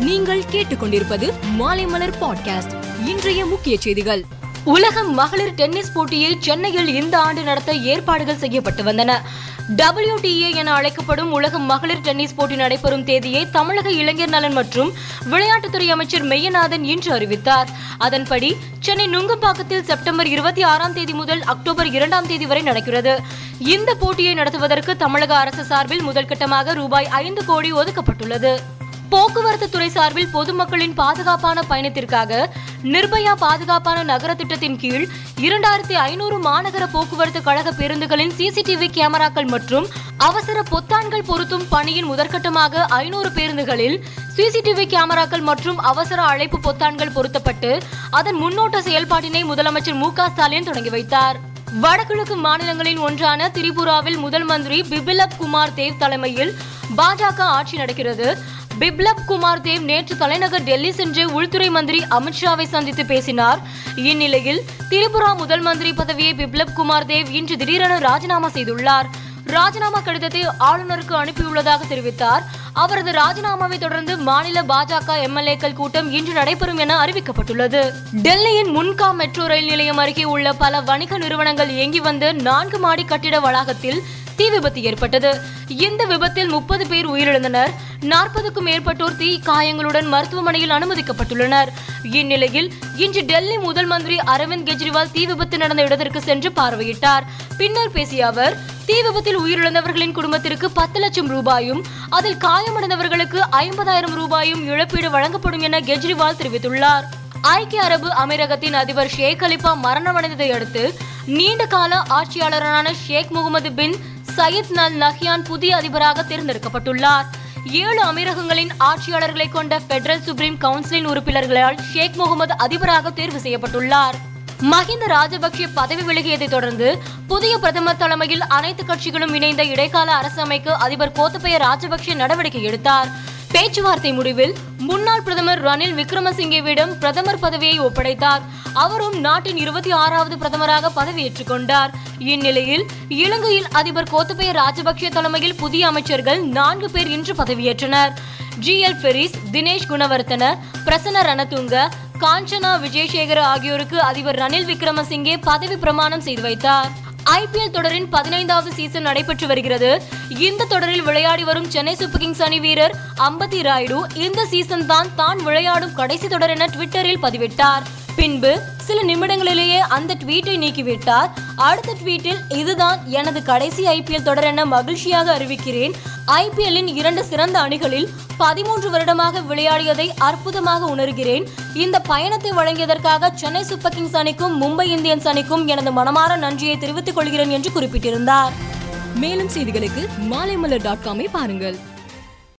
நீங்கள் கேட்டுக்கொண்டிருப்பது மாலைமலர் பாட்காஸ்ட் இன்றைய முக்கிய செய்திகள். உலக மகளிர் டென்னிஸ் போட்டியை சென்னையில் இந்த ஆண்டு நடத்த ஏற்பாடுகள் செய்யப்பட்டு வந்தன. டபிள்யூடிஏ என அழைக்கப்படும் உலக மகளிர் டென்னிஸ் போட்டி நடைபெறும் தேதியை தமிழக இளைஞர் நலன் மற்றும் விளையாட்டுத்துறை அமைச்சர் மெய்யநாதன் இன்று அறிவித்தார். அதன்படி சென்னை நுங்கம்பாக்கத்தில் செப்டம்பர் இருபத்தி ஆறாம் தேதி முதல் அக்டோபர் இரண்டாம் தேதி வரை நடக்கிறது. இந்த போட்டியை நடத்துவதற்கு தமிழக அரசு சார்பில் முதல்கட்டமாக ரூபாய் ஐந்து கோடி ஒதுக்கப்பட்டுள்ளது. போக்குவரத்து துறை சார்பில் பொதுமக்களின் பாதுகாப்பான பயணத்திற்காக நிர்பயா பாதுகாப்பான நகர திட்டத்தின் கீழ் இரண்டாயிரத்தி ஐநூறு மாநகர போக்குவரத்து கழக பேருந்துகளின் சிசிடிவி கேமராக்கள் மற்றும் அவசர பொத்தான்கள் பொருத்தும் பணியின் முதற்கட்டமாக ஐநூறு பேருந்துகளில் சிசிடிவி கேமராக்கள் மற்றும் அவசர அழைப்பு பொத்தான்கள் பொருத்தப்பட்டு அதன் முன்னோட்ட செயல்பாட்டினை முதலமைச்சர் மு ஸ்டாலின் தொடங்கி வைத்தார். வடகிழக்கு மாநிலங்களின் ஒன்றான திரிபுராவில் முதல் மந்திரி பிபிலப் குமார் தேவ் தலைமையில் பாஜக ஆட்சி நடக்கிறது. பிப்லப் குமார் தேவ் நேற்று தலைநகர் டெல்லி சென்று உள்துறை மந்திரி அமித்ஷாவை சந்தித்து பேசினார். இந்நிலையில் திரிபுரா முதல் மந்திரி பதவியை பிப்லப் குமார் தேவ் இன்று திடீரென ராஜினாமா செய்துள்ளார். ராஜினாமா கடிதத்தை ஆளுநருக்கு அனுப்பியுள்ளதாக தெரிவித்தார். அவரது ராஜினாமாவை தொடர்ந்து மாநில பாஜக எம்எல்ஏக்கள் கூட்டம் இன்று நடைபெறும் என அறிவிக்கப்பட்டுள்ளது. டெல்லியின் முன்கா மெட்ரோ ரயில் நிலையம் அருகே உள்ள பல வணிக நிறுவனங்கள் இயங்கி வந்த நான்கு மாடி கட்டிட வளாகத்தில் தீ விபத்து ஏற்பட்டது. இந்த விபத்தில் முப்பது பேர் உயிரிழந்தனர். நாற்பதுக்கும் மேற்பட்டோர் தீ காயங்களுடன் மருத்துவமனையில் அனுமதிக்கப்பட்டுள்ளனர். இந்நிலையில் இன்று டெல்லி முதல் மந்திரி அரவிந்த் கெஜ்ரிவால் தீ விபத்து நடந்த இடத்திற்கு சென்று பார்வையிட்டார். பின்னர் பேசிய அவர் தீ விபத்தில் உயிரிழந்தவர்களின் குடும்பத்திற்கு பத்து லட்சம் ரூபாயும் அதில் காயமடைந்தவர்களுக்கு ஐம்பதாயிரம் ரூபாயும் இழப்பீடு வழங்கப்படும் என கெஜ்ரிவால் தெரிவித்துள்ளார். ஐக்கிய அரபு அமீரகத்தின் அதிபர் ஷேக் அலிபா மரணமடைந்ததை அடுத்து நீண்ட கால ஆட்சியாளரான Sheikh Mohammed bin Zayed al Nahyan புதிய அதிபராக தேர்ந்தெடுக்கப்பட்டுள்ளார். ஏழு அமீரகங்களின் ஆட்சியாளர்களை கொண்ட பெடரல் சுப்ரீம் கவுன்சிலின் உறுப்பினர்களால் ஷேக் முகமது அதிபராக தேர்வு செய்யப்பட்டுள்ளார். மஹிந்த ராஜபக்ஷ பதவி விலகியதை தொடர்ந்து புதிய பிரதமர் தலைமையில் அனைத்து கட்சிகளும் இணைந்த இடைக்கால அரசு அமைக்க அதிபர் கோத்தபய ராஜபக்ஷ நடவடிக்கை எடுத்தார். பேச்சுவார்த்தை முடிவில் முன்னாள் பிரதமர் ரணில் விக்ரமசிங்கேவிடம் பிரதமர் பதவியை ஒப்படைத்தார். அவரும் நாட்டின் இருபத்தி ஆறாவது பிரதமராக பதவியேற்றுக் கொண்டார். இந்நிலையில் இலங்கையில் அதிபர் கோத்தபய ராஜபக்ஷ தலைமையில் புதிய அமைச்சர்கள் நான்கு பேர் இன்று பதவியேற்றனர். ஜி. எல். பெரிஸ் தினேஷ் குணவர்த்தன பிரசன்ன ரணதுங்க காஞ்சனா விஜயசேகர ஆகியோருக்கு அதிபர் ரணில் விக்ரமசிங்கே பதவி பிரமாணம் செய்து வைத்தார். ஐபிஎல் தொடரின் பதினைந்தாவது சீசன் நடைபெற்று வருகிறது. இந்த தொடரில் விளையாடி வரும் சென்னை சூப்பர் கிங்ஸ் அணி வீரர் அம்பதி ராயுடு இந்த சீசன் தான் தான் விளையாடும் கடைசி தொடர் என ட்விட்டரில் பதிவிட்டார். பின்பு சில நிமிடங்களிலேயே அந்த ட்வீட்டை நீக்கிவிட்டார். அடுத்த ட்வீட்டில் இதுதான் எனது கடைசி ஐபிஎல் தொடர் என மகிழ்ச்சியாக அறிவிக்கிறேன். ஐபிஎல்லின் இரண்டு சிறந்த அணிகளில் பதிமூன்று வருடமாக விளையாடியதை அற்புதமாக உணர்கிறேன். இந்த பயணத்தை வழங்கியதற்காக சென்னை சூப்பர் கிங்ஸ் அணிக்கும் மும்பை இந்தியன்ஸ் அணிக்கும் எனது மனமாற நன்றியை தெரிவித்துக் கொள்கிறேன் என்று குறிப்பிட்டிருந்தார். மேலும் செய்திகளுக்கு மாலைமலர் டாட் காமை பாருங்கள்.